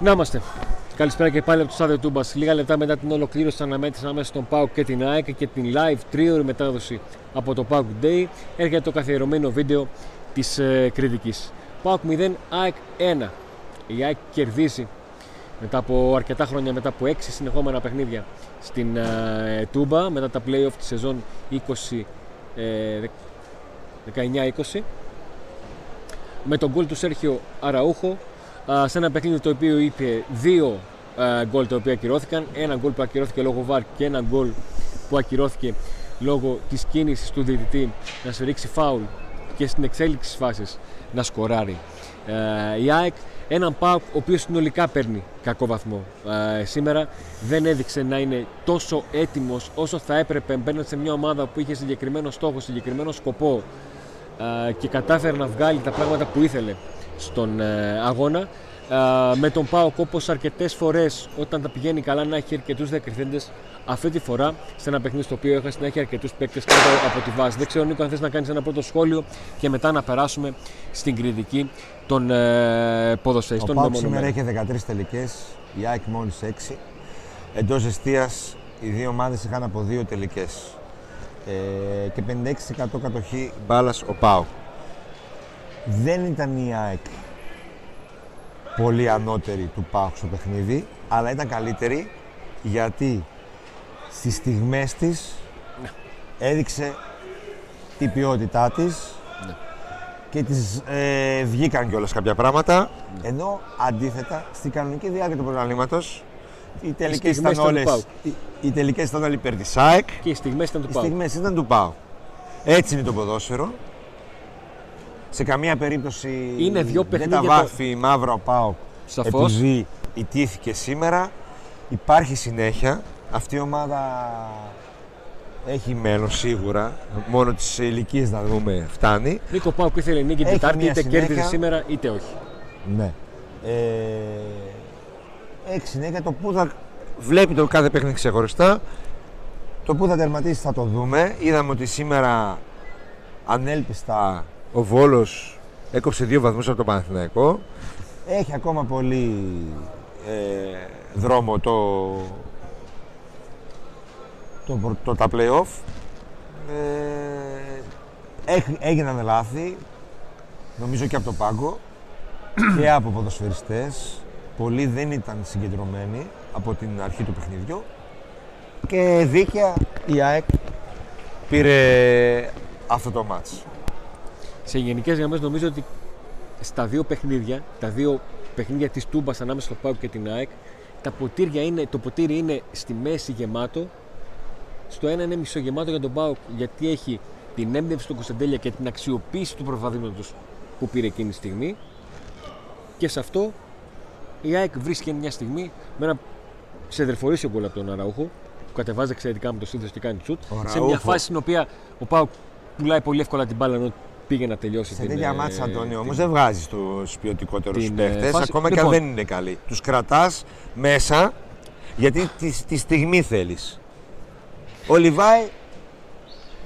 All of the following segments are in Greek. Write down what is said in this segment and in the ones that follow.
Να είμαστε. Καλησπέρα και πάλι από το στάδιο Τούμπας. Λίγα λεπτά μετά την ολοκλήρωση της αναμέτρησης ανάμεσα στον Πάουκ και την ΑΕΚ και την live τρίωρη μετάδοση από το Πάουκ Day έρχεται το καθιερωμένο βίντεο της ε, κριτικής. Πάουκ 0, ΑΕΚ 1. Η ΑΕΚ κερδίζει μετά από αρκετά χρόνια, μετά από 6 συνεχόμενα παιχνίδια στην ε, Τούμπα, μετά τα play-off της σεζόν 20, ε, 19-20 με τον γκολ του Σέρχιο Αραούχο σε ένα παιχνίδι το οποίο είπε δύο γκολ τα οποία ακυρώθηκαν. Ένα γκολ που ακυρώθηκε λόγω βαρ και ένα γκολ που ακυρώθηκε λόγω της κίνησης του διαιτητή να σε ρίξει φάουλ και στην εξέλιξη της φάσης να σκοράρει. Η ΑΕΚ έναν Πάουκ ο οποίος συνολικά παίρνει κακό βαθμό σήμερα δεν έδειξε να είναι τόσο έτοιμος όσο θα έπρεπε μπαίνοντας σε μια ομάδα που είχε συγκεκριμένο στόχο, συγκεκριμένο σκοπό και κατάφερε να βγάλει τα πράγματα που ήθελε στον ε, αγώνα. Με τον Πάοκ όπως αρκετές φορές όταν τα πηγαίνει καλά να έχει αρκετούς διακριθέντες αυτή τη φορά σε ένα παιχνίδι στο οποίο έχασε να έχει αρκετούς παίκτες κάτω από τη βάση. Δεν ξέρω Νίκο αν θες να κάνεις ένα πρώτο σχόλιο και μετά να περάσουμε στην κριτική των ε, ποδοσφαιριστών. Ο Πάοκ σήμερα έχει 13 τελικές, η ΑΕΚ μόλις 6. Εντός εστίας οι δύο ομάδες είχαν από δύο τελικές ε, και 56% κατοχή μπάλας ο ΠΑΟ. Δεν ήταν η ΑΕΚ πολύ ανώτερη του ΠΑΟ στο παιχνίδι, αλλά ήταν καλύτερη γιατί στις στιγμές της ναι. έδειξε την ποιότητά της ναι. και της ε, βγήκαν κιόλας κάποια πράγματα, ναι. ενώ αντίθετα στην κανονική διάρκεια του προγράμματος οι τελικές ήταν όλε. Οι, οι τελικές ήταν όλοι υπέρ της ΑΕΚ. Και οι στιγμές ήταν του ΠΑΟ. Οι στιγμές ήταν του ΠΑΟ. Έτσι είναι το ποδόσφαιρο. Σε καμία περίπτωση είναι δυο δεν τα βάφει το... μαύρα ο ΠΑΟ επειδή ιτήθηκε σήμερα. Υπάρχει συνέχεια. Αυτή η ομάδα έχει μέλλον σίγουρα. Μόνο τις ηλικίες να δούμε φτάνει. Νίκο Πάουκ ήθελε νίκη την Τετάρτη, είτε κέρδισε σήμερα είτε όχι. Ναι. Ε, έχει συνέχεια το πού θα βλέπει το κάθε παιχνίδι ξεχωριστά. Το πού θα τερματίσει θα το δούμε. Είδαμε ότι σήμερα ανέλπιστα ο Βόλος έκοψε δύο βαθμούς από το Παναθηναϊκό. Έχει ακόμα πολύ ε, δρόμο το, το, το, τα play-off. Ε, έγιναν λάθη, νομίζω και από το πάγκο και από ποδοσφαιριστές πολλοί δεν ήταν συγκεντρωμένοι από την αρχή του παιχνιδιού και δίκαια η ΑΕΚ πήρε αυτό το μάτς. Σε γενικές γραμμές νομίζω ότι στα δύο παιχνίδια, τα δύο παιχνίδια της Τούμπας ανάμεσα στο ΠΑΟΚ και την ΑΕΚ, τα ποτήρια είναι, το ποτήρι είναι στη μέση γεμάτο. Στο ένα είναι μισογεμάτο για τον ΠΑΟΚ γιατί έχει την έμπνευση του Κωνσταντέλια και την αξιοποίηση του προβαδίματο που πήρε εκείνη τη στιγμή. Και σε αυτό η ΑΕΚ βρίσκει μια στιγμή με ένα ξεδερφορήσιο γκολ από τον Αραούχο που κατεβάζει εξαιρετικά με το σύνδεσμο και κάνει τσουτ. Σε μια φάση στην οποία ο Πάου πουλάει πολύ εύκολα την μπάλα ενώ πήγε να τελειώσει σε την. Σε τέτοια μάτσα, Αντώνιο, όμως δεν βγάζεις τους ποιοτικότερους ε, παίχτες, ακόμα και αν λοιπόν. δεν είναι καλοί. Τους κρατάς μέσα γιατί τη, τη στιγμή θέλεις. Ο Λιβάη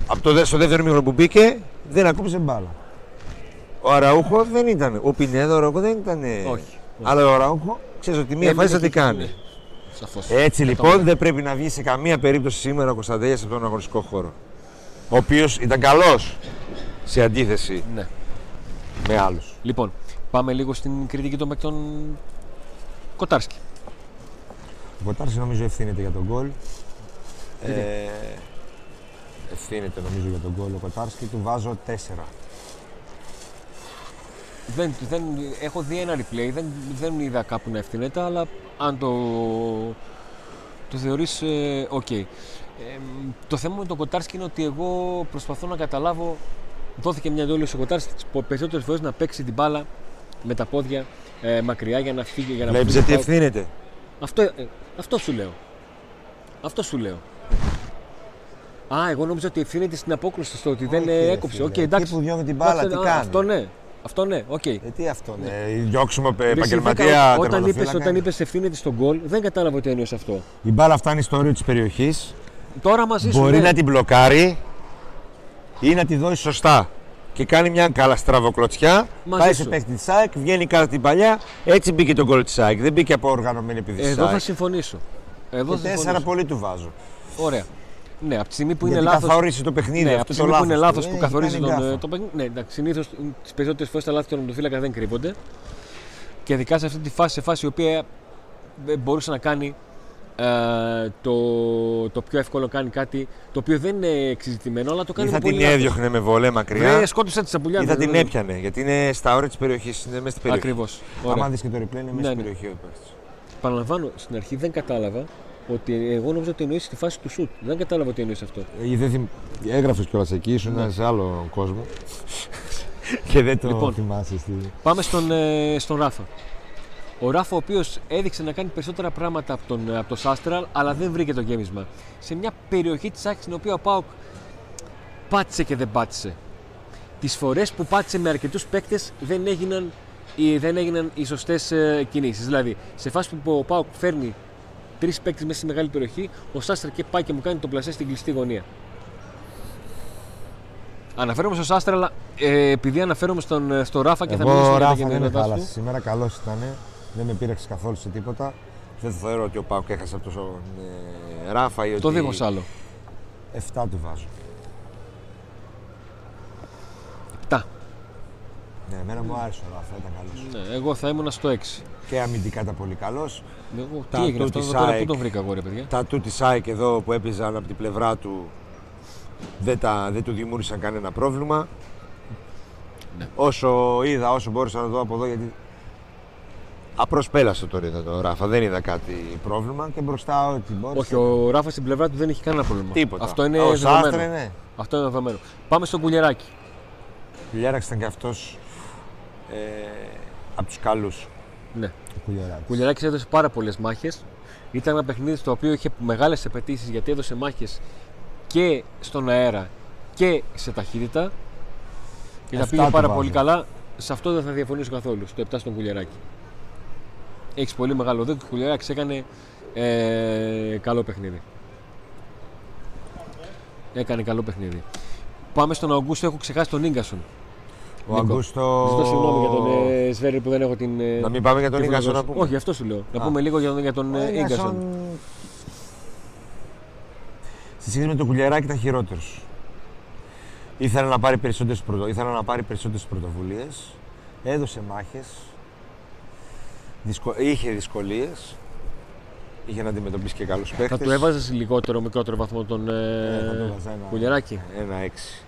από το, στο δεύτερο μήχρονο που μπήκε δεν ακούμπησε μπάλα. Ο Αραούχο δεν ήταν. Ο Πινέδο ο Αραούχο δεν ήταν. Όχι. Αλλά ο Ραούχο ξέρεις ότι μία φάση θα τι κάνει. Έτσι λοιπόν δεν πρέπει να βγει σε καμία περίπτωση σήμερα ο Κωνσταντέλιας από τον αγωνιστικό χώρο. Ο οποίος ήταν καλός σε αντίθεση ναι. με άλλους. Λοιπόν, πάμε λίγο στην κριτική των παικτών Κοτάρσκι. Ο Κοτάρσκι νομίζω ευθύνεται για τον γκολ. Ε, ευθύνεται νομίζω για τον γκολ ο Κοτάρσκι. Του βάζω 4. Δεν, δεν, έχω δει ένα replay, δεν, δεν είδα κάπου να ευθύνεται, αλλά αν το, το θεωρείς ε, ok. το θέμα με τον Κοτάρσκι είναι ότι εγώ προσπαθώ να καταλάβω δόθηκε μια εντολή στο Κοτάρσκι περισσότερες φορές να παίξει την μπάλα με τα πόδια ε, μακριά για να φύγει. Για να Βλέπεις ότι ευθύνεται. Αυτό, ε, αυτό σου λέω. Αυτό σου λέω. Α, εγώ νόμιζα ότι ευθύνεται στην απόκριση στο ότι δεν έκοψε. Okay, εντάξει. που διώχνει την μπάλα, τι κάνει; Αυτό ναι. Αυτό ναι, ok. Okay. Ε, τι αυτό ναι. Ε, διώξουμε επαγγελματία Όταν είπε όταν είπες ευθύνεται στον γκολ, δεν κατάλαβα τι εννοεί αυτό. Η μπάλα φτάνει στο όριο της περιοχής. Τώρα μαζί σου. Μπορεί ναι. να την μπλοκάρει ή να τη δώσει σωστά. και κάνει μια καλά στραβοκλωτσιά. Μαζί πάει σου. σε παίχτη της ΑΕΚ, βγαίνει κάτω την παλιά. Έτσι μπήκε το γκολ της ΑΕΚ. Δεν μπήκε από οργανωμένη επειδή Εδώ θα συμφωνήσω. Εδώ Και θα τέσσερα συμφωνήσω. πολύ του βάζω. Ωραία. Ναι, από τη στιγμή που είναι Γιατί λάθο. καθόρισε το παιχνίδι. Ναι, αυτό από τη το στιγμή που είναι λάθος λάθος του. που Ε, καθορίζει έχει τον, κάνει ε, γκάφα. το παιχνίδι. Ναι, εντάξει, συνήθως τις περισσότερες φορές τα λάθη του τερματοφύλακα δεν κρύβονται. Και ειδικά σε αυτή τη φάση, σε φάση η οποία ε, μπορούσε να κάνει ε, το, το πιο εύκολο κάνει κάτι το οποίο δεν είναι εξειδικευμένο, αλλά το Ή κάνει θα με πολύ την έδιωχνε με βολέ μακριά. Βρε, σκότωσε τη σαπουλιά. Ή θα την έπιανε. Γιατί είναι στα όρια της περιοχής. Είναι μέσα στην περιοχή. Ακριβώς. Άμα δεις και το replay, είναι μέσα Ναι, στην ναι. περιοχή ο παίκτης. Παραλαμβάνω, στην αρχή δεν κατάλαβα ότι εγώ νόμιζα ότι εννοείς τη φάση του σουτ. Δεν κατάλαβα ότι εννοείς αυτό. Ε, δεν θυμ... Έγραφες κιόλας εκεί, ήσουν Ναι. σε άλλο κόσμο. και δεν το Λοιπόν. θυμάσαι. Στη... Πάμε στον, ε, στον Ράφα. Ο Ράφα, ο οποίος έδειξε να κάνει περισσότερα πράγματα από τον, από το Σάστραλ, αλλά δεν βρήκε το γέμισμα. Σε μια περιοχή της άκρη στην οποία ο Πάοκ πάτησε και δεν πάτησε. Τις φορές που πάτησε με αρκετούς παίκτες δεν έγιναν, οι- δεν έγιναν οι σωστές κινήσεις. Δηλαδή, σε φάση που ο Πάοκ φέρνει τρεις παίκτες μέσα στη μεγάλη περιοχή, ο Σάστρα και πάει και μου κάνει τον πλασέ στην κλειστή γωνία. Αναφέρομαι στο Σάστρα, αλλά ε, επειδή αναφέρομαι στον, ε, στο Ράφα και θα Εγώ μιλήσουμε ο για τα Ράφα δεν με γενναιόδορά χάλασε. του. Σήμερα καλός ήταν. Δεν με πείραξε καθόλου σε τίποτα. Δεν θεωρώ ότι ο Πάουκ έχασε από τον ε, Ράφα ή Το ότι. δίχως άλλο. 7 του βάζω. 7. Ναι, εμένα μου άρεσε ο Ράφα, ήταν καλός. Ναι, εγώ θα ήμουν στο 6. Και αμυντικά ήταν πολύ καλός. Εγώ, Τα τι έγινε του αυτό, της εδώ τώρα ΑΕΚ. πού το βρήκα εγώ ρε παιδιά; Τα του τη ΑΕΚ εδώ που έπαιζαν από την πλευρά του δεν, τα, δεν του δημιούργησαν κανένα πρόβλημα. Ναι. Όσο είδα, όσο μπόρεσα να δω από εδώ, γιατί απλώς πέλασε τώρα είδα το Ράφα, δεν είδα κάτι πρόβλημα και μπροστά ό,τι μπόρεσα. Όχι, ο Ράφα στην πλευρά του δεν έχει κανένα πρόβλημα. Τίποτα. Αυτό είναι Ο δεδομένο. Σάστρε, ναι. Αυτό είναι δεδομένο. Πάμε στο κουλιαράκι. Κουλιάραξ ήταν και αυτός ε, από τους καλούς. Ναι. Ο Κουλιάραξ. Ο Κουλιαράκης έδωσε πάρα πολλές μάχες. Ήταν ένα παιχνίδι στο οποίο είχε μεγάλες απαιτήσεις γιατί έδωσε μάχες και στον αέρα και σε ταχύτητα. Και τα Εφτά πήγε του πάρα βάζω. πολύ καλά. Σε αυτό δεν θα διαφωνήσω καθόλου. Στο 7 στον Κουλιαράκη. Έχεις πολύ μεγάλο δίκιο. Ο Κουλιαράκη έκανε ε, καλό παιχνίδι. Έκανε καλό παιχνίδι. Πάμε στον Αγκούστο. Έχω ξεχάσει τον γκασον. Ο Νίκο, Αγκούστο... Ζητώ συγγνώμη για τον ε, Σβέρι που δεν έχω την. ε, Να μην πάμε για τον την Ίγκασον να φωτογραφία. πούμε. Όχι, αυτό σου λέω. Να Α. πούμε λίγο για τον, για τον Ο ε, Ίγκασον, γκασον. Στη σχέση με τον Κουλιαράκη ήταν χειρότερος. Ήθελε να πάρει περισσότερες πρωτο... Ήθελε να πάρει περισσότερες πρωτοβουλίες. Έδωσε μάχες. Δυσκο... Είχε δυσκολίες. Είχε να αντιμετωπίσει και καλούς παίχτες. Θα του έβαζες λιγότερο, μικρότερο βαθμό τον Ε, ε, θα του έβαζα ένα- Κουλιαράκη; Ένα έξι.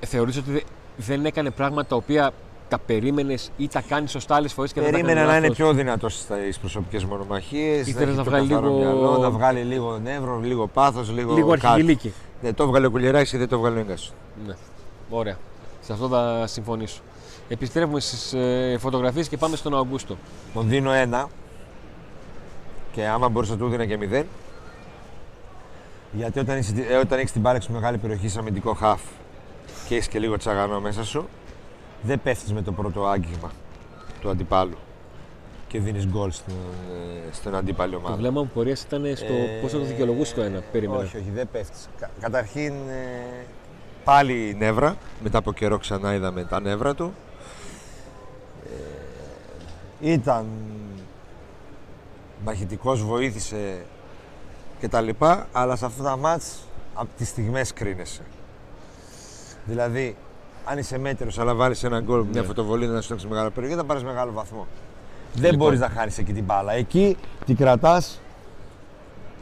Ε, Θεωρείς ότι δε- δεν έκανε πράγματα τα οποία τα περίμενες ή τα κάνεις σωστά άλλες φορές και δεν τα Περίμενε έκανε να είναι λάθος; πιο δυνατός στις προσωπικές μονομαχίες. Ήθελες να βγάλει λίγο- Μυαλό, να βγάλει λίγο νεύρο, λίγο πάθος, λίγο. Λίγο κάτι. αρχιγυλίκη. Ναι, το έβγαλε ο Κουλιαράκης και δεν το έβγαλε ο Ίγκασον. Ναι. Ωραία. Σε αυτό θα συμφωνήσω. Επιστρέφουμε στις ε, φωτογραφίες και πάμε στον Αγκούστο. Τον δίνω ένα. Και άμα μπορούσα να του έδινα και μηδέν. Γιατί όταν, είσαι, ε, όταν έχεις την μπάλα σε μεγάλη περιοχή σαν αμυντικό χαφ και έχεις και λίγο τσαγανό μέσα σου, δεν πέφτεις με το πρώτο άγγιγμα του αντιπάλου και δίνεις γκολ στην, ε, στην αντίπαλη Το ομάδα. βλέμμα μου πορείας ήταν στο Ε, πώς θα το δικαιολογούσε το ένα. Περίμενα. Όχι, όχι, δεν πέφτεις. καταρχήν ε, πάλι νεύρα. Μετά από καιρό ξανά είδαμε τα νεύρα του. Ε, ήταν μαχητικός, βοήθησε και τα λοιπά, αλλά σε αυτά τα μάτς από τις στιγμές κρίνεσαι. Δηλαδή, αν είσαι μέτρος αλλά βάλεις ένα γκολ, μια Ναι. φωτοβολή να σου μεγάλο περιοχή, θα πάρεις μεγάλο βαθμό. Δεν Λοιπόν. μπορείς να χάνεις εκεί την μπάλα. Εκεί την κρατάς,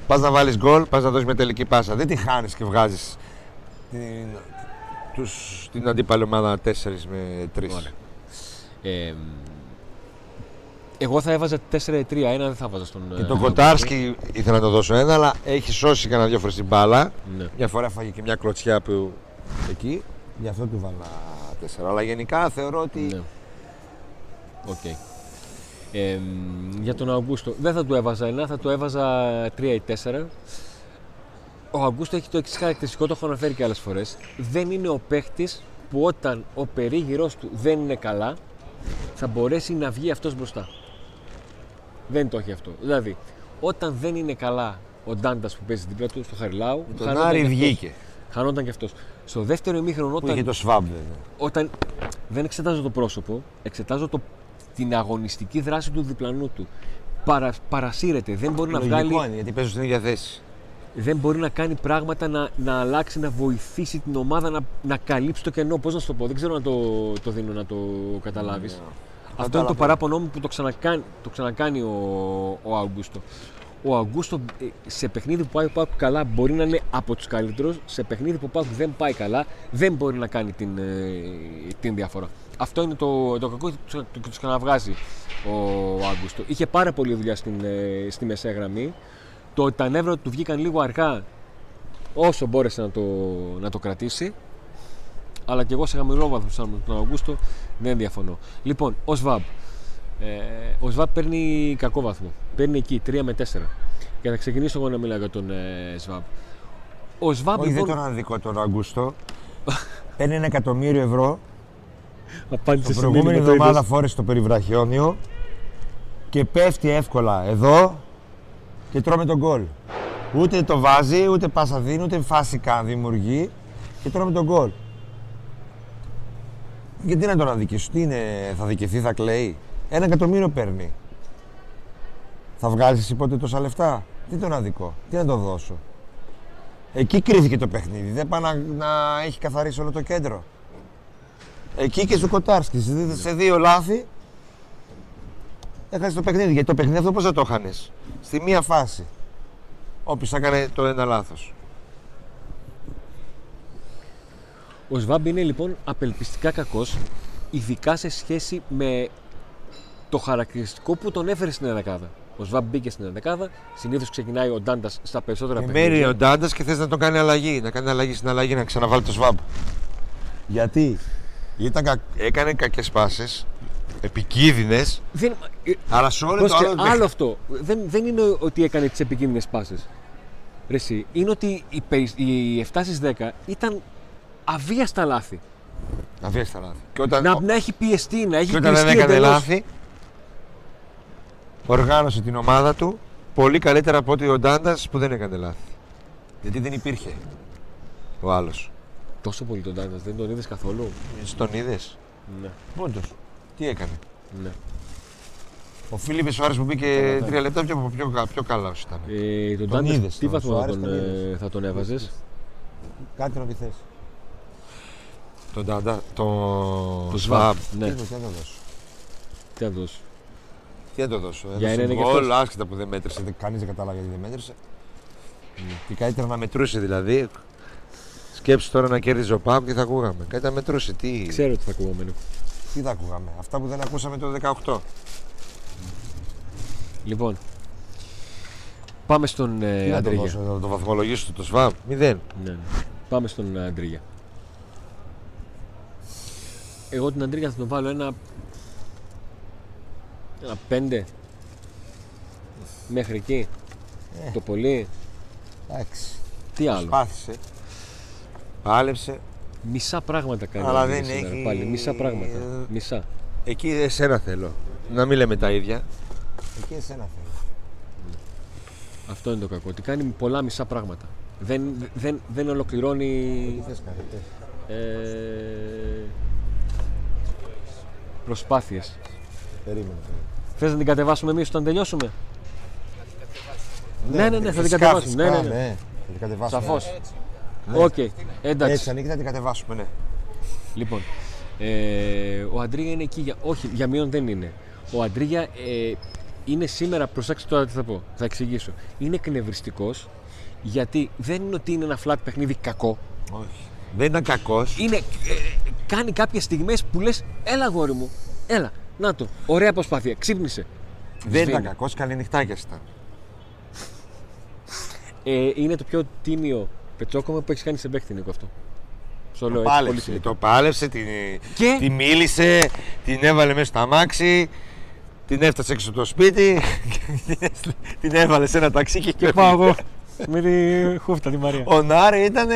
πας να βάλεις γκολ, πας να δώσεις μια τελική πάσα. Δεν τη χάνεις και βγάζεις την, τους, την αντίπαλη ομάδα 4 με 3. Ωραία. Ε, εγώ θα έβαζα 4-3, ένα δεν θα βάζα στον. Και ε, τον Κοτάρσκι ήθελα να το δώσω ένα, αλλά έχει σώσει κανένα δυο φορές την μπάλα. Ναι. Μια φορά φάγε και μια κλωτσιά που εκεί. Γι' αυτό του βάλα τέσσερα. Αλλά γενικά θεωρώ ότι. Ναι. Οκ. Ε, μ, για τον Αγκούστο δεν θα του έβαζα ένα, θα του έβαζα 3 ή 4. Ο Αγκούστο έχει το εξής χαρακτηριστικό, το έχω αναφέρει και άλλες φορές. Δεν είναι ο παίχτης που όταν ο περίγυρός του δεν είναι καλά, θα μπορέσει να βγει αυτός μπροστά. Δεν το έχει αυτό. Δηλαδή, όταν δεν είναι καλά ο Ντάντας που παίζει δίπλα του, στο Χαριλάου. Τον χάνονταν Άρη και αυτός. βγήκε. Χανόταν και αυτός. Στο δεύτερο ημίχρονο, Που είχε όταν, το σβάμπ βέβαια. όταν δεν εξετάζω το πρόσωπο, εξετάζω το, την αγωνιστική δράση του διπλανού του. Παρα, παρασύρεται, δεν μπορεί να Λογικό βγάλει είναι γιατί παίζουν στην ίδια θέση. Δεν μπορεί να κάνει πράγματα να, να αλλάξει, να βοηθήσει την ομάδα να, να καλύψει το κενό. Πώς να σου το πω, δεν ξέρω να το, το δίνω να το καταλάβεις. Αυτό είναι το Καταλαβαίνω. παράπονο μου που το ξανακάνει, το ξανακάνει ο, ο Αγκούστο. Ο Αγκούστο ε, σε παιχνίδι που πάει ο Πάουκ καλά μπορεί να είναι από τους καλύτερους. Σε παιχνίδι που ο Πάουκ δεν πάει καλά δεν μπορεί να κάνει την, ε, την διαφορά. Αυτό είναι το, το κακό και του τους ξαναβγάζει ο Αγκούστο. Είχε πάρα πολλή δουλειά στην, ε, στη μεσαία γραμμή. Το ότι τα νεύρα του βγήκαν λίγο αργά όσο μπόρεσε να το, να το κρατήσει. Αλλά και εγώ σε χαμηλό βαθμό σαν τον Αυγούστο δεν διαφωνώ. Λοιπόν, ο Σβάμπ. Ε, ο Σβάμπ παίρνει κακό βαθμό. Παίρνει εκεί 3 με 4. Και θα ξεκινήσω εγώ να μιλάω για τον ε, Σβάμπ. Ο Σβάμπ Όχι, δεν λοιπόν. τον αδικό τον Αγκούστο. Παίρνει ένα εκατομμύριο ευρώ. Απάντησε Την σε προηγούμενη μήνυμα, το εβδομάδα είδες. φόρεσε το περιβραχιόνιο και πέφτει εύκολα εδώ και τρώμε τον γκολ. Ούτε το βάζει, ούτε πάσα δίνει, ούτε φάση καν δημιουργεί και τρώμε τον γκολ. Γιατί να τον αδικήσω, τι είναι, θα δικαιωθεί, θα κλαίει. Ένα εκατομμύριο παίρνει. Θα βγάλεις εσύ πότε τόσα λεφτά; Τι τον αδικό, τι να τον δώσω; Εκεί κρίθηκε το παιχνίδι, δεν πάει να, να έχει καθαρίσει όλο το κέντρο. Εκεί και στο Κοτάρσκι, σε- σε δύο λάθη έχασε το παιχνίδι. Γιατί το παιχνίδι αυτό πώς θα το χάνεις; Στη μία φάση. Όποιος έκανε το ένα λάθος. Ο Σβάμπ είναι λοιπόν απελπιστικά κακός, ειδικά σε σχέση με το χαρακτηριστικό που τον έφερε στην ενδεκάδα. Ο Σβάμπ μπήκε στην ενδεκάδα, συνήθως ξεκινάει ο Ντάντας στα περισσότερα Και παιχνίδια. μέρει ο Ντάντας και θες να τον κάνει αλλαγή. Να κάνει αλλαγή στην αλλαγή να ξαναβάλει το σβάμπ. Γιατί; Ήταν κα... έκανε κακές πάσες, επικίνδυνες, Δεν, ε, αλλά σε όλο το Πρόσεχε, άλλο... άλλο αυτό. Δεν, δεν είναι ότι έκανε τις επικίνδυνες πάσει. Εσύ, είναι ότι οι, περι- οι 7 στι 10 ήταν αβίαστα λάθη. Να βγει τα λάθη. Και όταν, Να, να έχει πιεστεί, να έχει και όταν δεν κλειστεί έκανε εντελώς. λάθη, οργάνωσε την ομάδα του πολύ καλύτερα από ότι ο Ντάντας που δεν έκανε λάθη. Γιατί δεν υπήρχε ο άλλος. Τόσο πολύ τον Ντάντας, δεν τον είδες καθόλου; Τον είδες. Ναι, Πόντος. Τι έκανε; ναι. Ο Φίλιππ Σουάρες που μπήκε τρία λεπτά πιο, πιο, πιο, πιο καλά όσο ήταν. Ε, τον Τον Ντάντα, είδες, τι τον βαθμό θα Σουάρες τον, τον ε, είδες. θα τον έβαζες; Κάτι να τη θες. Τον Ντάντα, τον Το Σβάμπ. Σβάμπ. Ναι, Τι να το δώσω. τι θα δώσει. Τι να το δώσω. Για Έδωσε ένα είναι και γκολ, αυτός. άσχετα που δεν μέτρησε. δεν- Κανείς δεν κατάλαβε γιατί δεν μέτρησε. Και καλύτερα να μετρούσε δηλαδή. Σκέψου τώρα να κέρδιζε ο Πάμπ και θα ακούγαμε. Κάτι να μετρούσε. Τι, Ξέρω τι θα ακουγόμενο. Τι θα ακούγαμε. Αυτά που δεν ακούσαμε το 18. Λοιπόν, πάμε στον ε, Τι να το Αντρίγια. δώσω, να το βαθμολογήσω το Σβάμπ. Μηδέν. Ναι, ναι. Πάμε στον ε, Αντρίγια. Εγώ την Αντρίγια θα τον βάλω ένα. Ένα πέντε. Μέχρι εκεί. Ε. Το πολύ. Εντάξει. Τι άλλο; Προσπάθησε. Πάλεψε. Μισά πράγματα κάνει. Αλλά ο Αντρίγια δεν σήμερα έχει- Πάλι. Μισά πράγματα. ε, Μισά. Εκεί εσένα θέλω. Να μην λέμε τα ίδια. Εκεί εσένα θέλω. Αυτό είναι το κακό. Ότι κάνει πολλά μισά πράγματα. Δεν, δεν, δεν ολοκληρώνει θες κάνει. ε, προσπάθειες. Περίμενε. Θες να την κατεβάσουμε εμείς όταν τελειώσουμε; Ναι, ναι, ναι, θα την φυσικά, κατεβάσουμε. Ναι, φυσικά, ναι, ναι. Θα την κατεβάσουμε. Σαφώς. Ναι. Οκ, εντάξει. Έτσι ανήκει, θα την κατεβάσουμε, ναι. Λοιπόν, ε, ο Αντρίγια είναι εκεί για. Όχι, για μείον δεν είναι. Ο Αντρίγια ε, είναι σήμερα, προσέξτε τώρα τι θα πω, θα εξηγήσω. Είναι εκνευριστικός γιατί δεν είναι ότι είναι ένα flat παιχνίδι κακό. Όχι. Δεν ήταν κακός. Είναι, ε, κάνει κάποιες στιγμές που λες: Έλα, γόρι μου, έλα, να το. Ωραία προσπάθεια, ξύπνησε. Δεν ήταν Σβήνει. κακός, καλή νυχτάκια ήταν. Ε, είναι το πιο τίμιο πετσόκομα που έχεις κάνει σε παίχτη, Νίκο, αυτό. Στο λέω Το έτσι, πολύ πάλεψε, συνήθω. το πάλεψε, την, Και- τη μίλησε, την έβαλε μέσα στο αμάξι, την έφτασε έξω από το σπίτι, την έβαλε σε ένα ταξί και, και Πάω εγώ με τη χούφτα τη Μαρία. Ο Νάρη ήταν.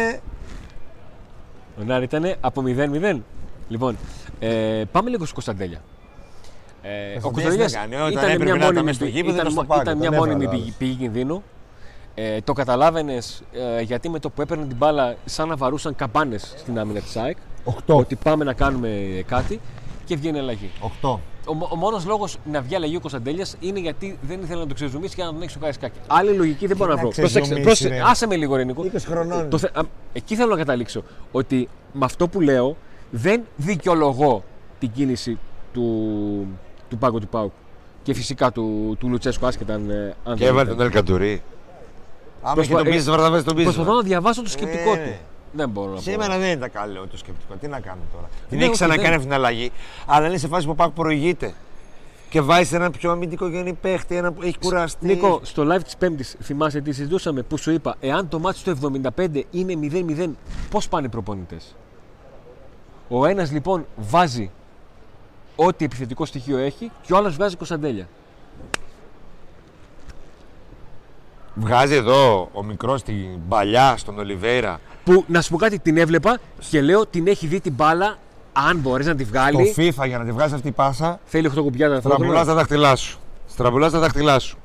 Ο Νάρη ήταν από 0-0. Λοιπόν, ε, πάμε λίγο στο Κωνσταντέλια. Ε, ο Κωνσταντέλιας Κωνσταντέλια τι έκανε, όταν ήταν έπρεπε μια να ήταν μόνιμη, μες στο πηγή- γήπεδο, ήταν, ήταν στο μο- πάγκο, ήταν τον μια μόνιμη έβαλε ο πηγή, πηγή κινδύνου. Ε, το καταλάβαινες ε, γιατί με το που έπαιρνε την μπάλα, σαν να βαρούσαν καμπάνες στην άμυνα της ΑΕΚ. 8. Ότι πάμε να κάνουμε κάτι και βγαίνει αλλαγή. 8. Ο, ο μόνος λόγος να βγει αλλαγή ο Κωνσταντέλιας είναι γιατί δεν ήθελε να το ξεζουμίσει και να τον έχει ο Καρισκάκη. Άλλη λογική δεν μπορώ να να βρω. ξεζουμίσει, Πρόσεξε, ρε. άσε με λίγο, Ρενικό. 20 χρονών. Το θε- α, εκεί θέλω να καταλήξω. Ότι με αυτό που λέω δεν δικαιολογώ την κίνηση του, του Πάγκο του Πάουκ. Και φυσικά του, του Λουτσέσκου, άσχετα αν, ε, αν Και δεν έβαλε ήταν. τον Ελκαντουρί. Άμα είχε Προσπα- τον πίσω, θα βάζει τον πίσω. Προσπαθώ να διαβάσω το σκεπτικό Ναι, του. ναι. Δεν μπορώ να πω. Σήμερα δεν ήταν καλό το σκεπτικό. Τι να κάνουμε τώρα. Την Ναι, έχει όχι, ξανακάνει δεν. αυτή την αλλαγή. Αλλά είναι σε φάση που ο Πάκ προηγείται. Και βάζει έναν πιο αμυντικογενή παίχτη, έναν που έχει κουραστεί. Νίκο, στο live της Πέμπτης, θυμάσαι τι συζητούσαμε που σου είπα, εάν το μάτι του 75 είναι 0-0, πώς πάνε οι προπονητές; Ο ένας λοιπόν βάζει ό,τι επιθετικό στοιχείο έχει και ο άλλος βγάζει Κωνσταντέλια. Βγάζει εδώ ο μικρός την παλιά στον Ολιβέρα. Που να σου πω κάτι, την έβλεπα και λέω την έχει δει την μπάλα. Αν μπορείς να τη Το βγάλει, FIFA για να τη βγάζει αυτή η πάσα. θέλει 8 κουμπιά Στραμπουλά τα δάχτυλά σου. Στραμπουλά τα δάχτυλά σου.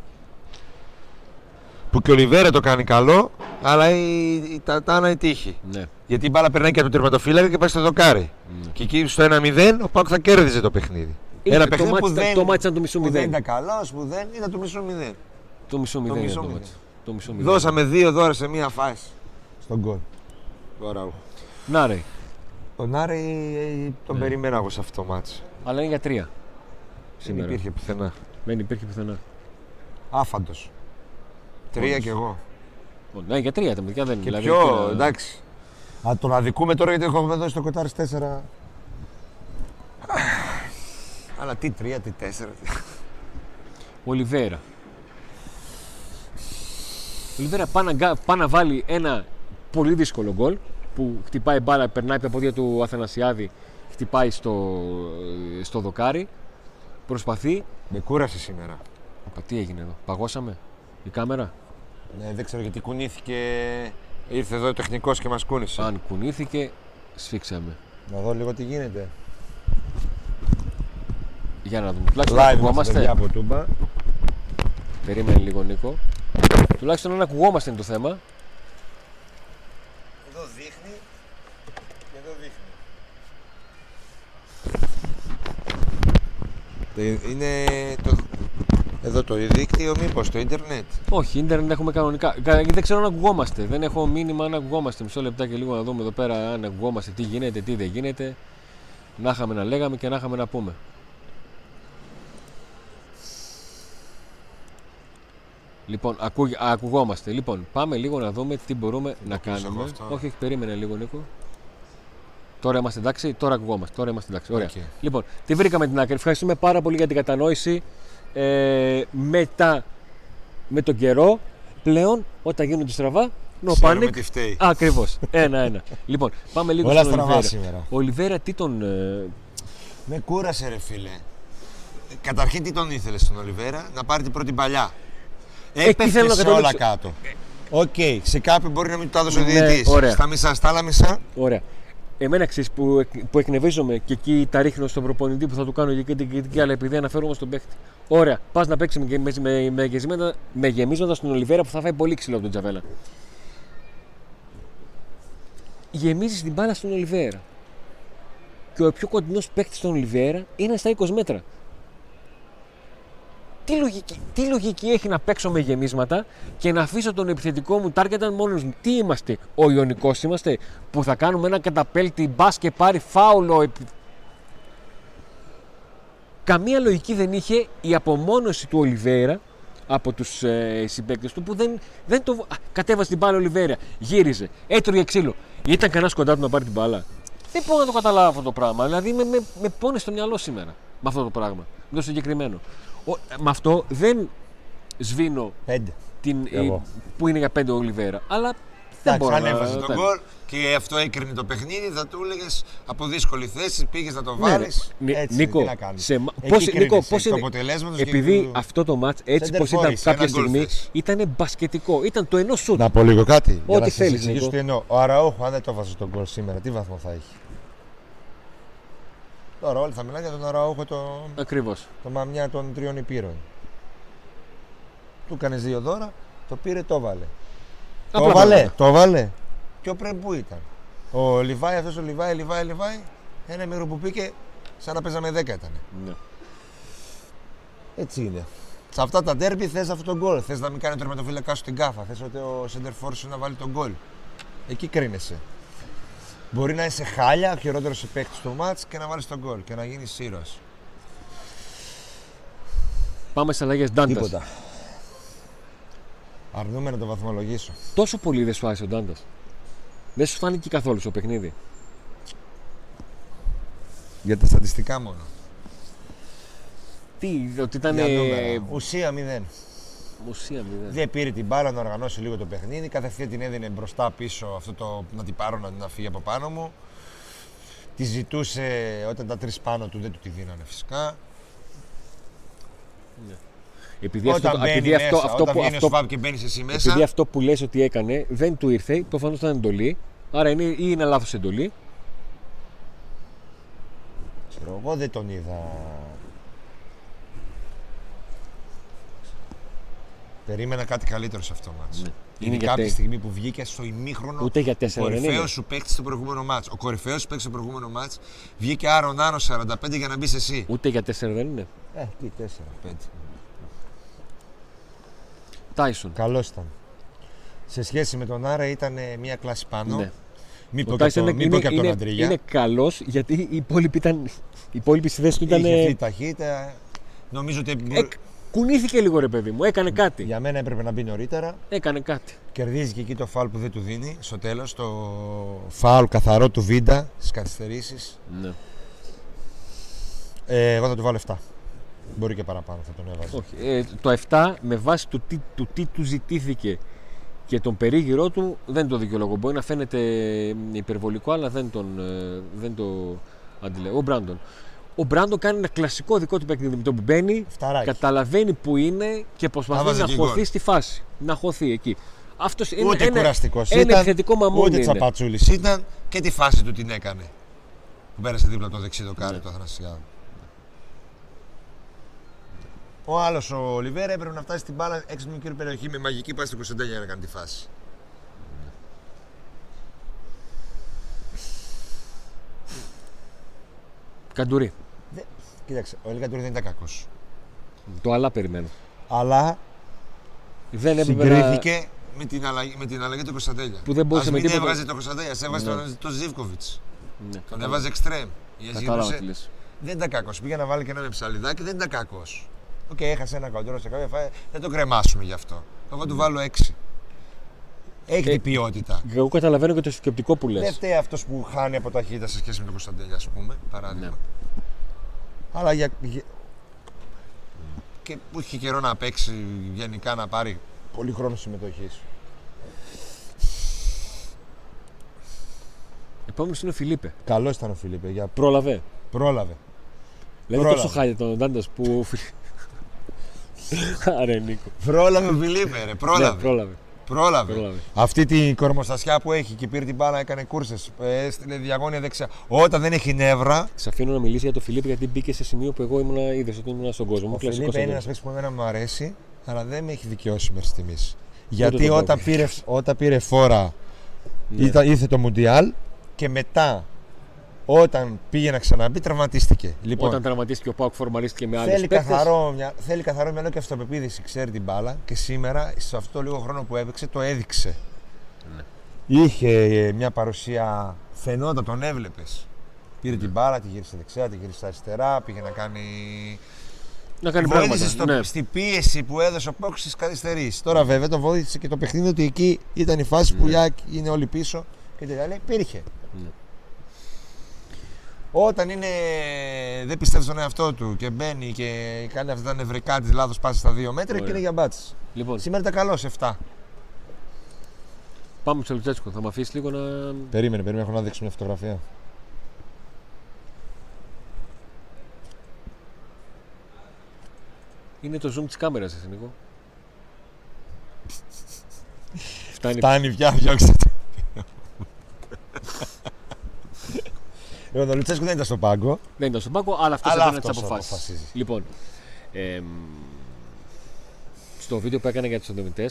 Που και ο Λιβέρε το κάνει καλό, αλλά η, η Τατάνα η τύχη. Ναι. Γιατί η μπάλα περνάει και από τον τερματοφύλακα και πάει στο δοκάρι. Και εκεί στο 1-0 ο Πάκ θα κέρδιζε το παιχνίδι. Είναι, Ένα το, παιχνίδι μάτι, που δεν, το μάτι ήταν το μισό που δεν μηδέν. ήταν καλός, που δεν ήταν το μισό μηδέν. Το μισό μηδέν. μισό ήταν το μηδέν. μάτι. Το μισό μηδέν. Δώσαμε δύο δώρα σε μία φάση. Στον γκολ. Να ρε, Τον Άρη τον περιμένα εγώ σε αυτό το μάτς. αλλά είναι για τρία. Δεν Σήμερα. υπήρχε πουθενά. Δεν υπήρχε πουθενά. Άφαντος. Τρία κι εγώ. Ω, Ναι, για τρία τα παιδιά δεν Και δηλαδή, πιο, τι να- εντάξει. Α, τον αδικούμε τώρα γιατί έχουμε δώσει το κοτάρι 4. Αλλά τι τρία, τι τέσσερα. τι- Ολιβέρα. Ο Ολιβέρα πάει να, γκά- πάει να βάλει ένα πολύ δύσκολο γκολ που χτυπάει μπάλα, περνάει από τα πόδια του Αθανασιάδη, χτυπάει στο, στο δοκάρι. Προσπαθεί. Με κούρασε σήμερα. Απα, τι έγινε εδώ, παγώσαμε η κάμερα; Ναι, δεν ξέρω γιατί κουνήθηκε. Ήρθε εδώ ο τεχνικός και μας κούνησε. Αν κουνήθηκε, σφίξαμε. Να δω λίγο τι γίνεται. Για να δούμε. Τουλάχιστον να Live είμαστε παιδιά ακουγόμαστε. από Τούμπα. Περίμενε λίγο, Νίκο. Τουλάχιστον να ακουγόμαστε είναι το θέμα. Εδώ δείχνει και εδώ δείχνει. Είναι το... εδώ το δίκτυο μήπως, το ίντερνετ; Όχι, ίντερνετ έχουμε κανονικά. Κα- Δεν ξέρω αν ακουγόμαστε. Δεν έχω μήνυμα αν ακουγόμαστε. Μισό λεπτάκι λίγο να δούμε εδώ πέρα αν ακουγόμαστε, τι γίνεται, τι δεν γίνεται. Να είχαμε να λέγαμε και να είχαμε να πούμε. Λοιπόν, ακού, ακουγόμαστε. Λοιπόν, πάμε λίγο να δούμε τι μπορούμε να κλείσω κάνουμε. εγώ αυτό. Όχι, όχι, περίμενε λίγο, Νίκο. Τώρα είμαστε εντάξει, τώρα ακουγόμαστε. Τώρα είμαστε εντάξει. Ωραία. Οκ. Λοιπόν, τη βρήκαμε την άκρη. Ευχαριστούμε πάρα πολύ για την κατανόηση. Ε, μετά, με τον καιρό, πλέον όταν γίνονται στραβά, no Ξέρουμε panic. τι φταίει. Ακριβώς. Ένα-ένα. λοιπόν, πάμε λίγο Όλα στον στραβά Ολιβέρα. σήμερα. Ο Ολιβέρα τι τον. ε, Με κούρασε ρε φίλε. Καταρχήν τι τον ήθελε στον Ολιβέρα, να πάρει την πρώτη παλιά. Εκεί Έπεφτε θέλω να σε όλα καταλήξω. κάτω. Οκ, σε κάποιον μπορεί να μην του τα έδωσε ο Ναι, διαιτητής. ωραία. Στα μισά, στα άλλα μισά. Ωραία. Εμένα ξέρεις που, εκ- που εκνευρίζομαι και εκεί τα ρίχνω στον προπονητή που θα του κάνω και την κριτική, αλλά επειδή αναφέρομαι στον παίχτη. Ωραία. Πας να παίξεις με, με, με, με, γεμίζοντα- με γεμίζοντας τον Ολιβέρα που θα φάει πολύ ξύλο από τον Τζαβέλα. Γεμίζεις την μπάλα στον Ολιβέρα. Και ο πιο κοντινός παίκτης στον Ολιβέρα είναι στα 20 μέτρα. Τι λογική, τι λογική έχει να παίξω με γεμίσματα και να αφήσω τον επιθετικό μου target μόνος μου; Τι είμαστε, ο Ιωνικός είμαστε, που θα κάνουμε ένα καταπέλτη μπας και πάρει φάουλο. επι- Καμία λογική δεν είχε η απομόνωση του Ολιβέρα από τους ε, συμπαίκτες του που δεν, δεν το. Α, κατέβασε την μπάλα ο Ολιβέρα, γύριζε, έτρωγε ξύλο. Ήταν κανένας κοντά του να πάρει την μπάλα; Δεν μπορώ να το καταλάβω αυτό το πράγμα. Δηλαδή με, με, με πόνε στο μυαλό σήμερα με αυτό το πράγμα. Με το συγκεκριμένο. Ο, με αυτό δεν σβήνω Πέντε. την, Εγώ. που είναι για πέντε ο Ολιβέρα. Αλλά δεν Εντάξει, μπορώ Αν να έβαζε τον τα- γκολ και αυτό έκρινε το παιχνίδι, θα του έλεγες από δύσκολη θέση, πήγες να το Ναι, ρε. βάλεις. Νι- Έτσι, Νίκο, τι να κάνεις. σε, μα- Εκεί πώς, κρίνεσαι, Νίκο, εκ πώς του είναι, αποτελέσματος και επειδή του- αυτό το μάτς έτσι πως ήταν Σεντερφόρης, κάποια ένα γκολ στιγμή θες. ήταν μπασκετικό, ήταν το ενός σουτ. Να πω λίγο κάτι. για Ό,τι να σας θέλεις, εξηγήσω Νίκο. τι εννοώ. Ο Αραούχο, αν δεν το βάζει στον γκολ σήμερα, τι βαθμό θα έχει; Τώρα όλοι θα μιλάνε για τον Αραούχο, το, Ακριβώς. το μαμιά των τριών υπήρων. Του έκανε δύο δώρα Το πήρε, το βάλε. Απλά το βάλε, πράγματα. το βάλε. Πιο πριν που ήταν. Ο Λιβάη, αυτός ο Λιβάη, Λιβάη, Λιβάη, ένα μήρο που πήγε, σαν να παίζαμε 10 ήταν. Ναι. Έτσι είναι. Σε αυτά τα ντέρμπι θες αυτό το γκολ. Θες να μην κάνει ο τερματοφύλακα σου την κάφα. Θες ότι ο center σου να βάλει τον γκολ. Εκεί κρίνεσαι. Μπορεί να είσαι χάλια, ο χειρότερος παίκτη του μάτς και να βάλεις τον γκολ και να γίνεις ήρωας. Πάμε στις αλλαγές Ντάντας. Τίποτα. Αρνούμε να το βαθμολογήσω. Τόσο πολύ δεν σου άρεσε ο Ντάντας. Δεν σου φάνηκε καθόλου στο παιχνίδι. Για τα στατιστικά μόνο. Τι, ότι ήταν. Για ε, νούμερα. Ουσία μηδέν. Ουσία μηδέν. Δεν πήρε την μπάλα να οργανώσει λίγο το παιχνίδι. Κατευθείαν την έδινε μπροστά πίσω αυτό το να την πάρω να, να φύγει από πάνω μου. Τη ζητούσε όταν τα τρεις πάνω του δεν του τη δίνανε φυσικά. Επειδή όταν αυτό, μπαίνει επειδή μέσα, αυτό, αυτό, όταν που, βγαίνει αυτό, ο Σβάμπ και μπαίνει εσύ μέσα. επειδή αυτό που λες ότι έκανε δεν του ήρθε, προφανώς ήταν εντολή. Άρα είναι, ή είναι λάθος εντολή. Ξέρω, εγώ δεν τον είδα. Περίμενα κάτι καλύτερο σε αυτό το μάτς. Ναι. Είναι Είναι για κάποια τε- στιγμή που βγήκε στο ημίχρονο. Ούτε για τέσσερα δεν είναι. κορυφαίο σου παίκτης στο προηγούμενο μάτς. Ο κορυφαίος σου παίκτης στο προηγούμενο μάτς βγήκε Άρον Άνω 45 για να μπεις εσύ. Ούτε για τέσσερα δεν είναι. Ε, τι 4-5. Τάισον. Καλός ήταν. Σε σχέση με τον Άρα ήταν ε, μια κλάση πάνω. Ναι. Μην πω Ο και από Τάισον τον, είναι, μην πω και από τον είναι, Αντρίγια. είναι καλός γιατί οι υπόλοιποι ήταν. Οι υπόλοιποι στη θέση του ήταν. Είχε αυτή ε, τη ταχύτητα. Νομίζω ότι ε, κουνήθηκε λίγο ρε παιδί μου. Έκανε κάτι. για μένα έπρεπε να μπει νωρίτερα. Έκανε κάτι. Κερδίζει και εκεί το φάουλ που δεν του δίνει στο τέλος. Το φάουλ καθαρό του Βίντα στις καθυστερήσεις. Ναι. Ε, εγώ θα του βάλω 7. Μπορεί και παραπάνω θα τον έβαζα. Όχι. Ε, το 7 με βάση του τι, του τι του ζητήθηκε και τον περίγυρό του δεν το δικαιολογώ. Μπορεί να φαίνεται υπερβολικό, αλλά δεν, τον, ε, δεν το αντιλέγω. Ο Μπράντον. Ο Μπράντον κάνει ένα κλασικό δικό του παιχνίδι με τον που μπαίνει, Φταράκι. καταλαβαίνει που είναι και προσπαθεί βάζει να και χωθεί γκολ. στη φάση. Να χωθεί εκεί. Αυτός είναι Ούτε ένα, κουραστικός ένα ήταν. επιθετικό μαμόνι Ούτε είναι. τσαπατσούλης ήταν και τη φάση του την έκανε. Που πέρασε δίπλα από το δεξί δοκάρι Ναι. του Αθανασιάδου. Ο άλλος ο Ολιβέρα έπρεπε να φτάσει στην μπάλα έξω από την μικρή περιοχή με μαγική πάση του Κωνσταντέλια για να κάνει τη φάση. Καντουρί. Δε... Κοίταξε, ο Ελ Καντουρί δεν ήταν κακός. Το αλλά περιμένω. Αλλά Δεν έπρεπε να... συγκρίθηκε με την, αλλαγή, με την αλλαγή του Κωνσταντέλια. Που δεν μπορούσε Ας με μην τίποτα- έβγαζε τον Κωνσταντέλια, σε έβγαζε Ναι. τον, τον Ζίβκοβιτς. Ναι, Τον κατάλαβα. έβαζε εξτρέμ. Γιατί Κατάλαβα γυρνούσε- τι λες. Δεν ήταν κακός. Πήγε να βάλει και ένα με ψαλιδάκι, δεν ήταν κακός. Οκ, έχασε ένα κοντρόλ σε κάποια φάση. Δεν το κρεμάσουμε γι' αυτό. Εγώ του βάλω 6. Έχει Ε, την ποιότητα. Εγώ καταλαβαίνω και το σκεπτικό που λες. Δεν φταίει αυτός που χάνει από ταχύτητα σε σχέση με τον Κωνσταντέλια, ας πούμε. Παράδειγμα. Ναι. Αλλά για, για- και που είχε καιρό να παίξει γενικά να πάρει πολύ χρόνο συμμετοχής. Επόμενος είναι ο Φιλίπε. Καλός ήταν ο Φιλίππε. Για... Πρόλαβε. Πρόλαβε. Δηλαδή Πρόλαβε. τόσο χάλια τον Ντάντας που. Άρε Νίκο. Πρόλαβε ο Φιλίππε, ρε. Πρόλαβε. Ναι, πρόλαβε. Πρόλαβε. πρόλαβε. Αυτή την κορμοστασιά που έχει και πήρε την μπάλα, έκανε κούρσες. Έστειλε διαγώνια δεξιά. Όταν δεν έχει νεύρα, Σε αφήνω να μιλήσει για τον Φιλίππε γιατί μπήκε σε σημείο που εγώ ήμουν είδες ότι ήμουν στον κόσμο. ο Κλασικός Φιλίππε είναι ένας Αντώνης. παίκτης που εμένα μου αρέσει, αλλά δεν με έχει δικαιώσει μέχρι στιγμής. το Γιατί τον όταν πάω. πήρε, όταν πήρε φόρα, Ναι. ήταν, ήρθε το Μουντιάλ και μετά, όταν πήγε να ξαναμπεί, τραυματίστηκε. Λοιπόν, Όταν τραυματίστηκε ο Πάουκ, φορμαρίστηκε με άλλους θέλει, καθαρό, μια, θέλει καθαρό μυαλό και αυτοπεποίθηση. Ξέρει την μπάλα και σήμερα, σε αυτό το λίγο χρόνο που έπαιξε, το έδειξε. Ναι. Είχε ε, μια παρουσία, φαινόταν, τον έβλεπες. Πήρε Ναι. την μπάλα, τη γύρισε δεξιά, τη γύρισε αριστερά, πήγε να κάνει. Να κάνει Βοήθησε πράγματα. στο, Ναι. στη πίεση που έδωσε ο Πάουκ στις καθυστερήσει. Τώρα βέβαια το βοήθησε και το παιχνίδι ότι εκεί ήταν η φάση που Ναι. για είναι όλοι πίσω και τέτοια. Αλλά υπήρχε. Ναι. Όταν είναι, δεν πιστεύεις στον εαυτό του και μπαίνει και κάνει αυτά τα νευρικά της λάθος πάση στα δύο μέτρα και Ωραία. είναι για μπάτσε. Λοιπόν, Σήμερα ήταν καλός 7. πάμε στο Λουτσέσκο. Θα με αφήσεις λίγο να. Περίμενε, περίμενε, έχω να δείξω μια φωτογραφία. Είναι το zoom της κάμερας, εσύ Νίκο. Φτάνει. Φτάνει πια, διώξτε το. Λοιπόν, ο Λουτσέσκου δεν ήταν στον πάγκο. Δεν ήταν στον πάγκο, αλλά αυτός Αλλά έπαιρνε τις αυτός αποφάσεις. αποφασίζει. Λοιπόν, εμ, στο βίντεο που έκανε για τους συνδρομητέ,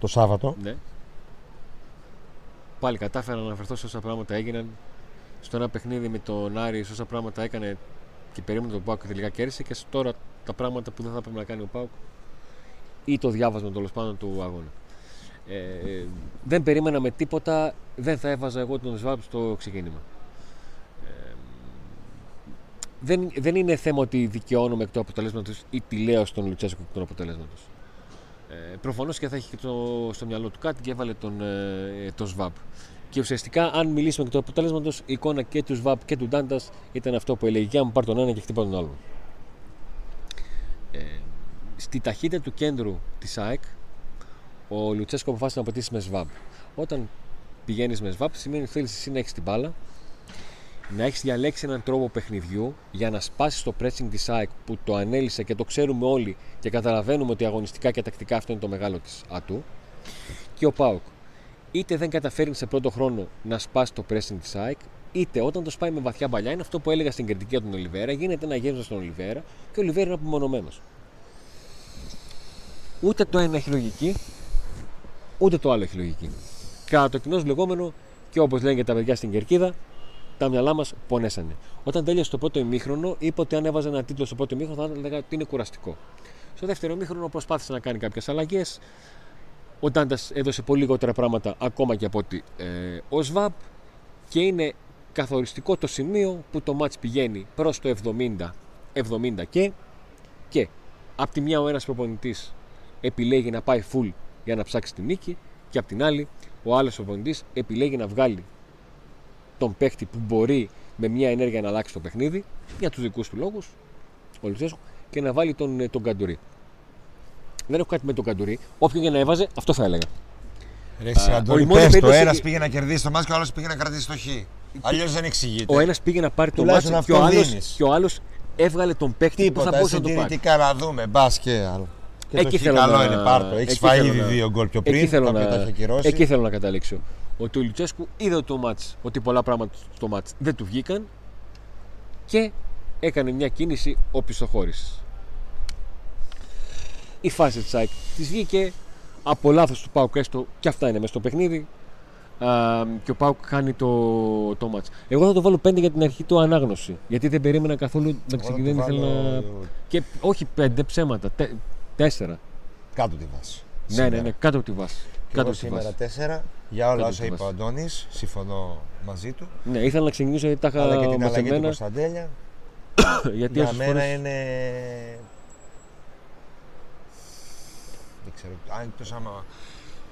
το Σάββατο. Ναι. Πάλι κατάφερα να αναφερθώ σε όσα πράγματα έγιναν. Στο ένα παιχνίδι με τον Άρη, σε όσα πράγματα έκανε και περίμενε τον Πάουκ και τελικά κέρδισε. Και τώρα τα πράγματα που δεν θα πρέπει να κάνει ο Πάουκ ή το διάβασμα τέλος πάντων του αγώνα. Ε, δεν περίμενα με τίποτα, δεν θα έβαζα εγώ τον Σβάμπ στο ξεκίνημα. Ε, δεν, δεν είναι θέμα ότι δικαιώνομαι εκ του αποτελέσματος ή τη λέω στον Λουτσέσκο εκ του αποτελέσματος. Ε, Προφανώς και θα έχει και το, στο μυαλό του κάτι και έβαλε τον, ε, το ΣΒΑΠ. Και ουσιαστικά, αν μιλήσουμε εκ του αποτελέσματος, η εικόνα και του ΣΒΑΠ και του Ντάντας ήταν αυτό που έλεγε: Για μου πάρ τον ένα και χτύπα τον άλλον. Ε, στη ταχύτητα του κέντρου της ΑΕΚ, ο Λουτσέσκο αποφάσισε να πατήσει με ΣΒΑΠ. Όταν πηγαίνεις με ΣΒΑΠ, σημαίνει ότι θέλεις εσύ να έχεις την μπάλα, να έχεις διαλέξει έναν τρόπο παιχνιδιού για να σπάσεις το pressing της ΑΕΚ που το ανέλησε και το ξέρουμε όλοι και καταλαβαίνουμε ότι αγωνιστικά και τακτικά αυτό είναι το μεγάλο της ατού. Και ο Πάουκ είτε δεν καταφέρει σε πρώτο χρόνο να σπάσει το pressing της ΑΕΚ, είτε όταν το σπάει με βαθιά παλιά, είναι αυτό που έλεγα στην κριτική από τον Ολιβέρα, γίνεται ένα γέμισμα στον Ολιβέρα και ο Ολιβέρα είναι απομονωμένος. Ούτε το ένα έχει λογική, ούτε το άλλο έχει λογική. Κατά το κοινό λεγόμενο και όπως λένε και τα παιδιά στην κερκίδα, τα μυαλά μας πονέσανε. Όταν τέλειωσε το πρώτο ημίχρονο, είπε ότι αν έβαζε ένα τίτλο στο πρώτο ημίχρονο θα έλεγα ότι είναι κουραστικό. Στο δεύτερο ημίχρονο προσπάθησε να κάνει κάποιες αλλαγές. Ο Ντάντας έδωσε πολύ λιγότερα πράγματα ακόμα και από ότι ε, ο ΣΒΑΠ και είναι καθοριστικό το σημείο που το μάτς πηγαίνει προς το 70, 70 και και απ' τη μια ο ένας προπονητής επιλέγει να πάει full για να ψάξει τη νίκη και απ' την άλλη ο άλλος προπονητής επιλέγει να βγάλει τον παίχτη που μπορεί με μια ενέργεια να αλλάξει το παιχνίδι για τους δικούς του λόγους, ο Λουτσέσκου, και να βάλει τον, ε, τον Καντουρί. Δεν έχω κάτι με τον Καντουρί. Όποιον και να έβαζε, αυτό θα έλεγα. Ρε, Α, Αντώνη, η μόνη πες το περίπτωση- ένας πήγε να κερδίσει το μάτς και ο άλλος πήγε να κρατήσει το χ. Αλλιώς δεν εξηγείται. Ο ένας πήγε να πάρει το Τουλάχιστον μάτσο και ο αυτό άλλος, δίνεις. και ο άλλος έβγαλε τον παίχτη που θα Τίποτα, μπορούσε να το πάρει. συντηρητικά να δούμε. Μπας και άλλο. Και Εκεί το χ θέλω καλό να- είναι, πάρ' το. Έχεις εκεί φάει θέλω ήδη να- δύο γκολ πιο Εκεί πριν. θέλω, τα να... οποία τα έχει ακυρώσει. εκεί θέλω να καταλήξω. Ότι ο Λουτσέσκου είδε το μάτς, ότι πολλά πράγματα στο μάτς δεν του βγήκαν και έκανε μια κίνηση οπισθοχώρησης. Η φάση της ΑΕΚ της βγήκε από λάθος του Πάουκ έστω και αυτά είναι μέσα στο παιχνίδι Α, και ο Πάουκ κάνει το, το μάτς. Εγώ θα το βάλω 5 για την αρχή του ανάγνωση. Γιατί δεν περίμενα καθόλου να Εγώ θα ξεκινήσει. του Θέλω βάλω να... Και όχι 5 ψέματα. 4. Κάτω τη βάση. Ναι, ναι, ναι, κάτω από τη βάση. Και Κάτω εγώ από τη βάση. σήμερα τέσσερα για όλα Κάτω όσα από τη είπε ο βάση. Αντώνης, συμφωνώ μαζί του. Ναι, ήθελα να ξεκινήσω γιατί τα είχα Αλλά και την αλλαγή του μαθημένα. Κωνσταντέλια. Γιατί Για όσες μένα φορές... είναι. Δεν ξέρω. Αν εκτός άμα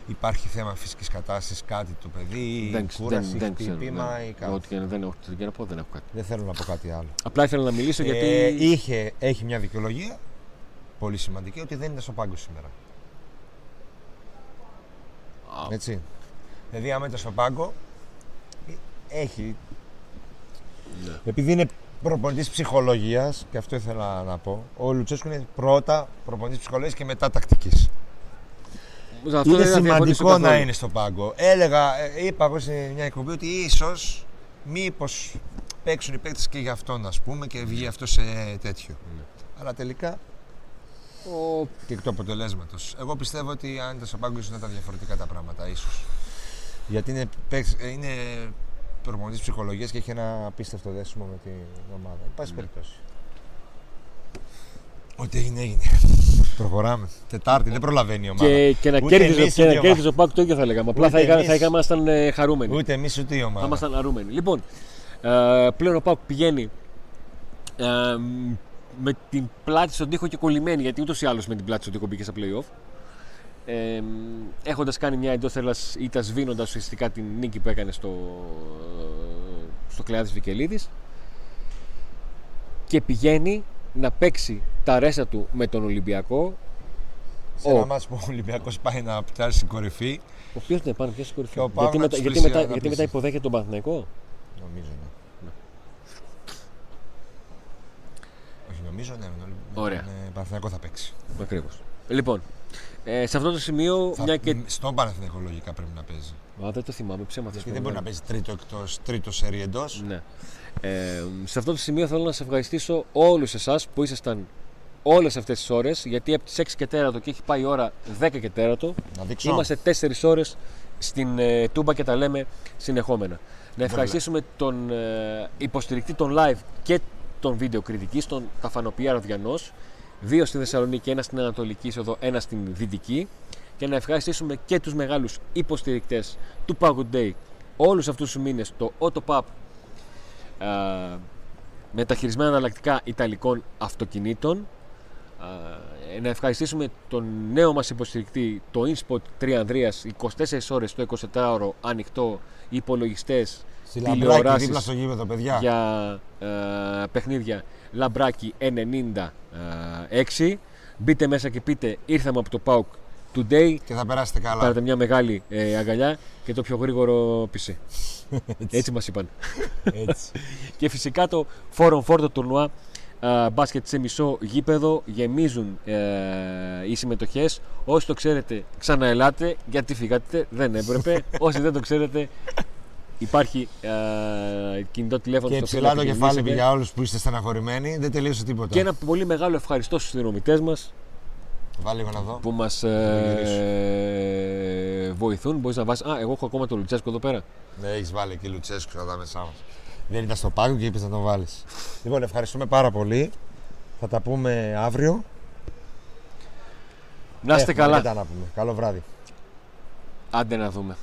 υπάρχει θέμα φυσικής κατάστασης, κάτι το παιδί, ή δεν, ξε- κούραση, δεν, δεν ξέρω. χτύπημα ναι. ή κάτι. Ό,τι και να- δεν έχω, τι και να πω, δεν έχω κάτι. Δεν θέλω να πω κάτι άλλο. Απλά ήθελα να μιλήσω γιατί. Ε, είχε, έχει μια δικαιολογία πολύ σημαντική ότι δεν είναι στο πάγκο σήμερα. Α, Έτσι. Δηλαδή, άμα ήταν στο πάγκο, ε, έχει. Ναι. Επειδή είναι προπονητής ψυχολογίας, και αυτό ήθελα να πω, ο Λουτσέσκου είναι πρώτα προπονητής ψυχολογίας και μετά τακτικής. αυτό Είναι δεν θα διαφωνήσω σημαντικό να καθόλου. είναι στο πάγκο. Έλεγα, ε, είπα εγώ σε μια εκπομπή ότι ίσως μήπως παίξουν οι παίκτες και για αυτόν, ας πούμε, και βγει αυτό σε τέτοιο. Ναι. Αλλά τελικά Ο... και εκ του αποτελέσματος. Εγώ πιστεύω ότι αν ήταν στο πάγκο, ίσως να ήταν διαφορετικά τα πράγματα, ίσως. Γιατί είναι, παίκτης- ε, είναι προπονητής ψυχολογίας και έχει ένα απίστευτο δέσιμο με την ομάδα. Εν πάση Ναι. περιπτώσει. Ό,τι έγινε, έγινε. Προχωράμε. Τετάρτη, δεν προλαβαίνει η ομάδα. Και, και να Ούτε κέρδιζε εμείς, και ούτε να η κέρδιζε ο Πάκ το ίδιο θα λέγαμε. Απλά Ούτε θα, είχα, εμείς. θα είχαμε ήμασταν ε, χαρούμενοι. Ούτε εμείς ούτε η ομάδα. Θα ήμασταν χαρούμενοι. Λοιπόν, ε, πλέον ο Πάουκ πηγαίνει ε, με την πλάτη στον τοίχο και κολλημένη, γιατί ούτως ή άλλως με την πλάτη στον τοίχο μπήκε στα playoff. Ε, Έχοντας κάνει μια εντός έδρας ήττα σβήνοντας ουσιαστικά την νίκη που έκανε στο, στο Κλεάδης Βικελίδης. Και πηγαίνει να παίξει τα ρέστα του με τον Ολυμπιακό, Σε ένα Ο- μάτς που ο Ολυμπιακός πάει να πιάσει στην κορυφή. ο οποίος δεν πάνε πια στην κορυφή. Και ο Πάοκ Γιατί, να μετά, τους γιατί, πλησιάζει, μετά, να γιατί μετά πλησιάζει. υποδέχεται τον Παναθηναϊκό; Νομίζω, ναι. Όχι, νομίζω, ναι. με τον- με Ωραία. τον, ε, Παναθηναϊκό θα παίξει. Ακριβώς. Λοιπόν, ε, σε αυτό το σημείο, Θα- μια και. μ, Στον Παναθηναϊκό λογικά πρέπει να παίζει. Α, δεν το θυμάμαι, ψέμα θες Γιατί να δεν μπορεί να κάνω. παίζει τρίτο εκτός, τρίτο σερί εντός. Ναι. Ε, σε αυτό το σημείο θέλω να σα ευχαριστήσω όλους εσάς που ήσασταν όλες αυτές τις ώρες, γιατί από τις 6 και τέρατο και έχει πάει η ώρα 10 και τέρατο, Να δείξω. είμαστε 4 ώρες στην ε, Τούμπα και τα λέμε συνεχόμενα. Να ευχαριστήσουμε τον ε, υποστηρικτή των live και των βίντεο κριτική, τον Καφανοπιά Ραδιανό. Δύο στη Θεσσαλονίκη, ένα στην Ανατολική Είσοδο, ένα στην Δυτική. Και να ευχαριστήσουμε και τους μεγάλους υποστηρικτές του Pago Day όλους αυτούς τους μήνες το Autopub α, με τα χειρισμένα αναλλακτικά Ιταλικών αυτοκινήτων. Α, να ευχαριστήσουμε τον νέο μας υποστηρικτή, το InSpot 3 Ανδρείας, 24 ώρες το 24ωρο ανοιχτό, υπολογιστές, Στη Λαμπράκη, τηλεοράσεις δίπλα στο γήπεδο, παιδιά. για ε, παιχνίδια Λαμπράκι 96. Μπείτε μέσα και πείτε ήρθαμε από το PAOK Today. Και θα περάσετε καλά. Πάρετε μια μεγάλη ε, αγκαλιά και το πιο γρήγορο πισί. Έτσι μας είπαν. Έτσι. Και φυσικά το 4 on 4 το τουρνουά α, μπάσκετ σε μισό γήπεδο γεμίζουν ε, οι συμμετοχές όσοι το ξέρετε ξαναελάτε γιατί φύγατε δεν έπρεπε όσοι δεν το ξέρετε υπάρχει ε, κινητό τηλέφωνο και στο ψηλά οποίο το να κεφάλι και επικοινωνήσετε. για όλους που είστε στεναχωρημένοι. Δεν τελείωσε τίποτα. και ένα πολύ μεγάλο ευχαριστώ στους συνδρομητές μας Βάλει λίγο να δω. που μας το ε, βοηθούν μπορείς να βάζεις α εγώ έχω ακόμα το Λουτσέσκο εδώ πέρα Ναι, έχεις βάλει εκεί Λουτσέσκου κατά μεσά μα. Δεν ήταν στο πάγκο και είπες να τον βάλεις. λοιπόν, ευχαριστούμε πάρα πολύ. Θα τα πούμε αύριο. να είστε Έχουμε καλά μετά να πούμε. Καλό βράδυ. άντε να δούμε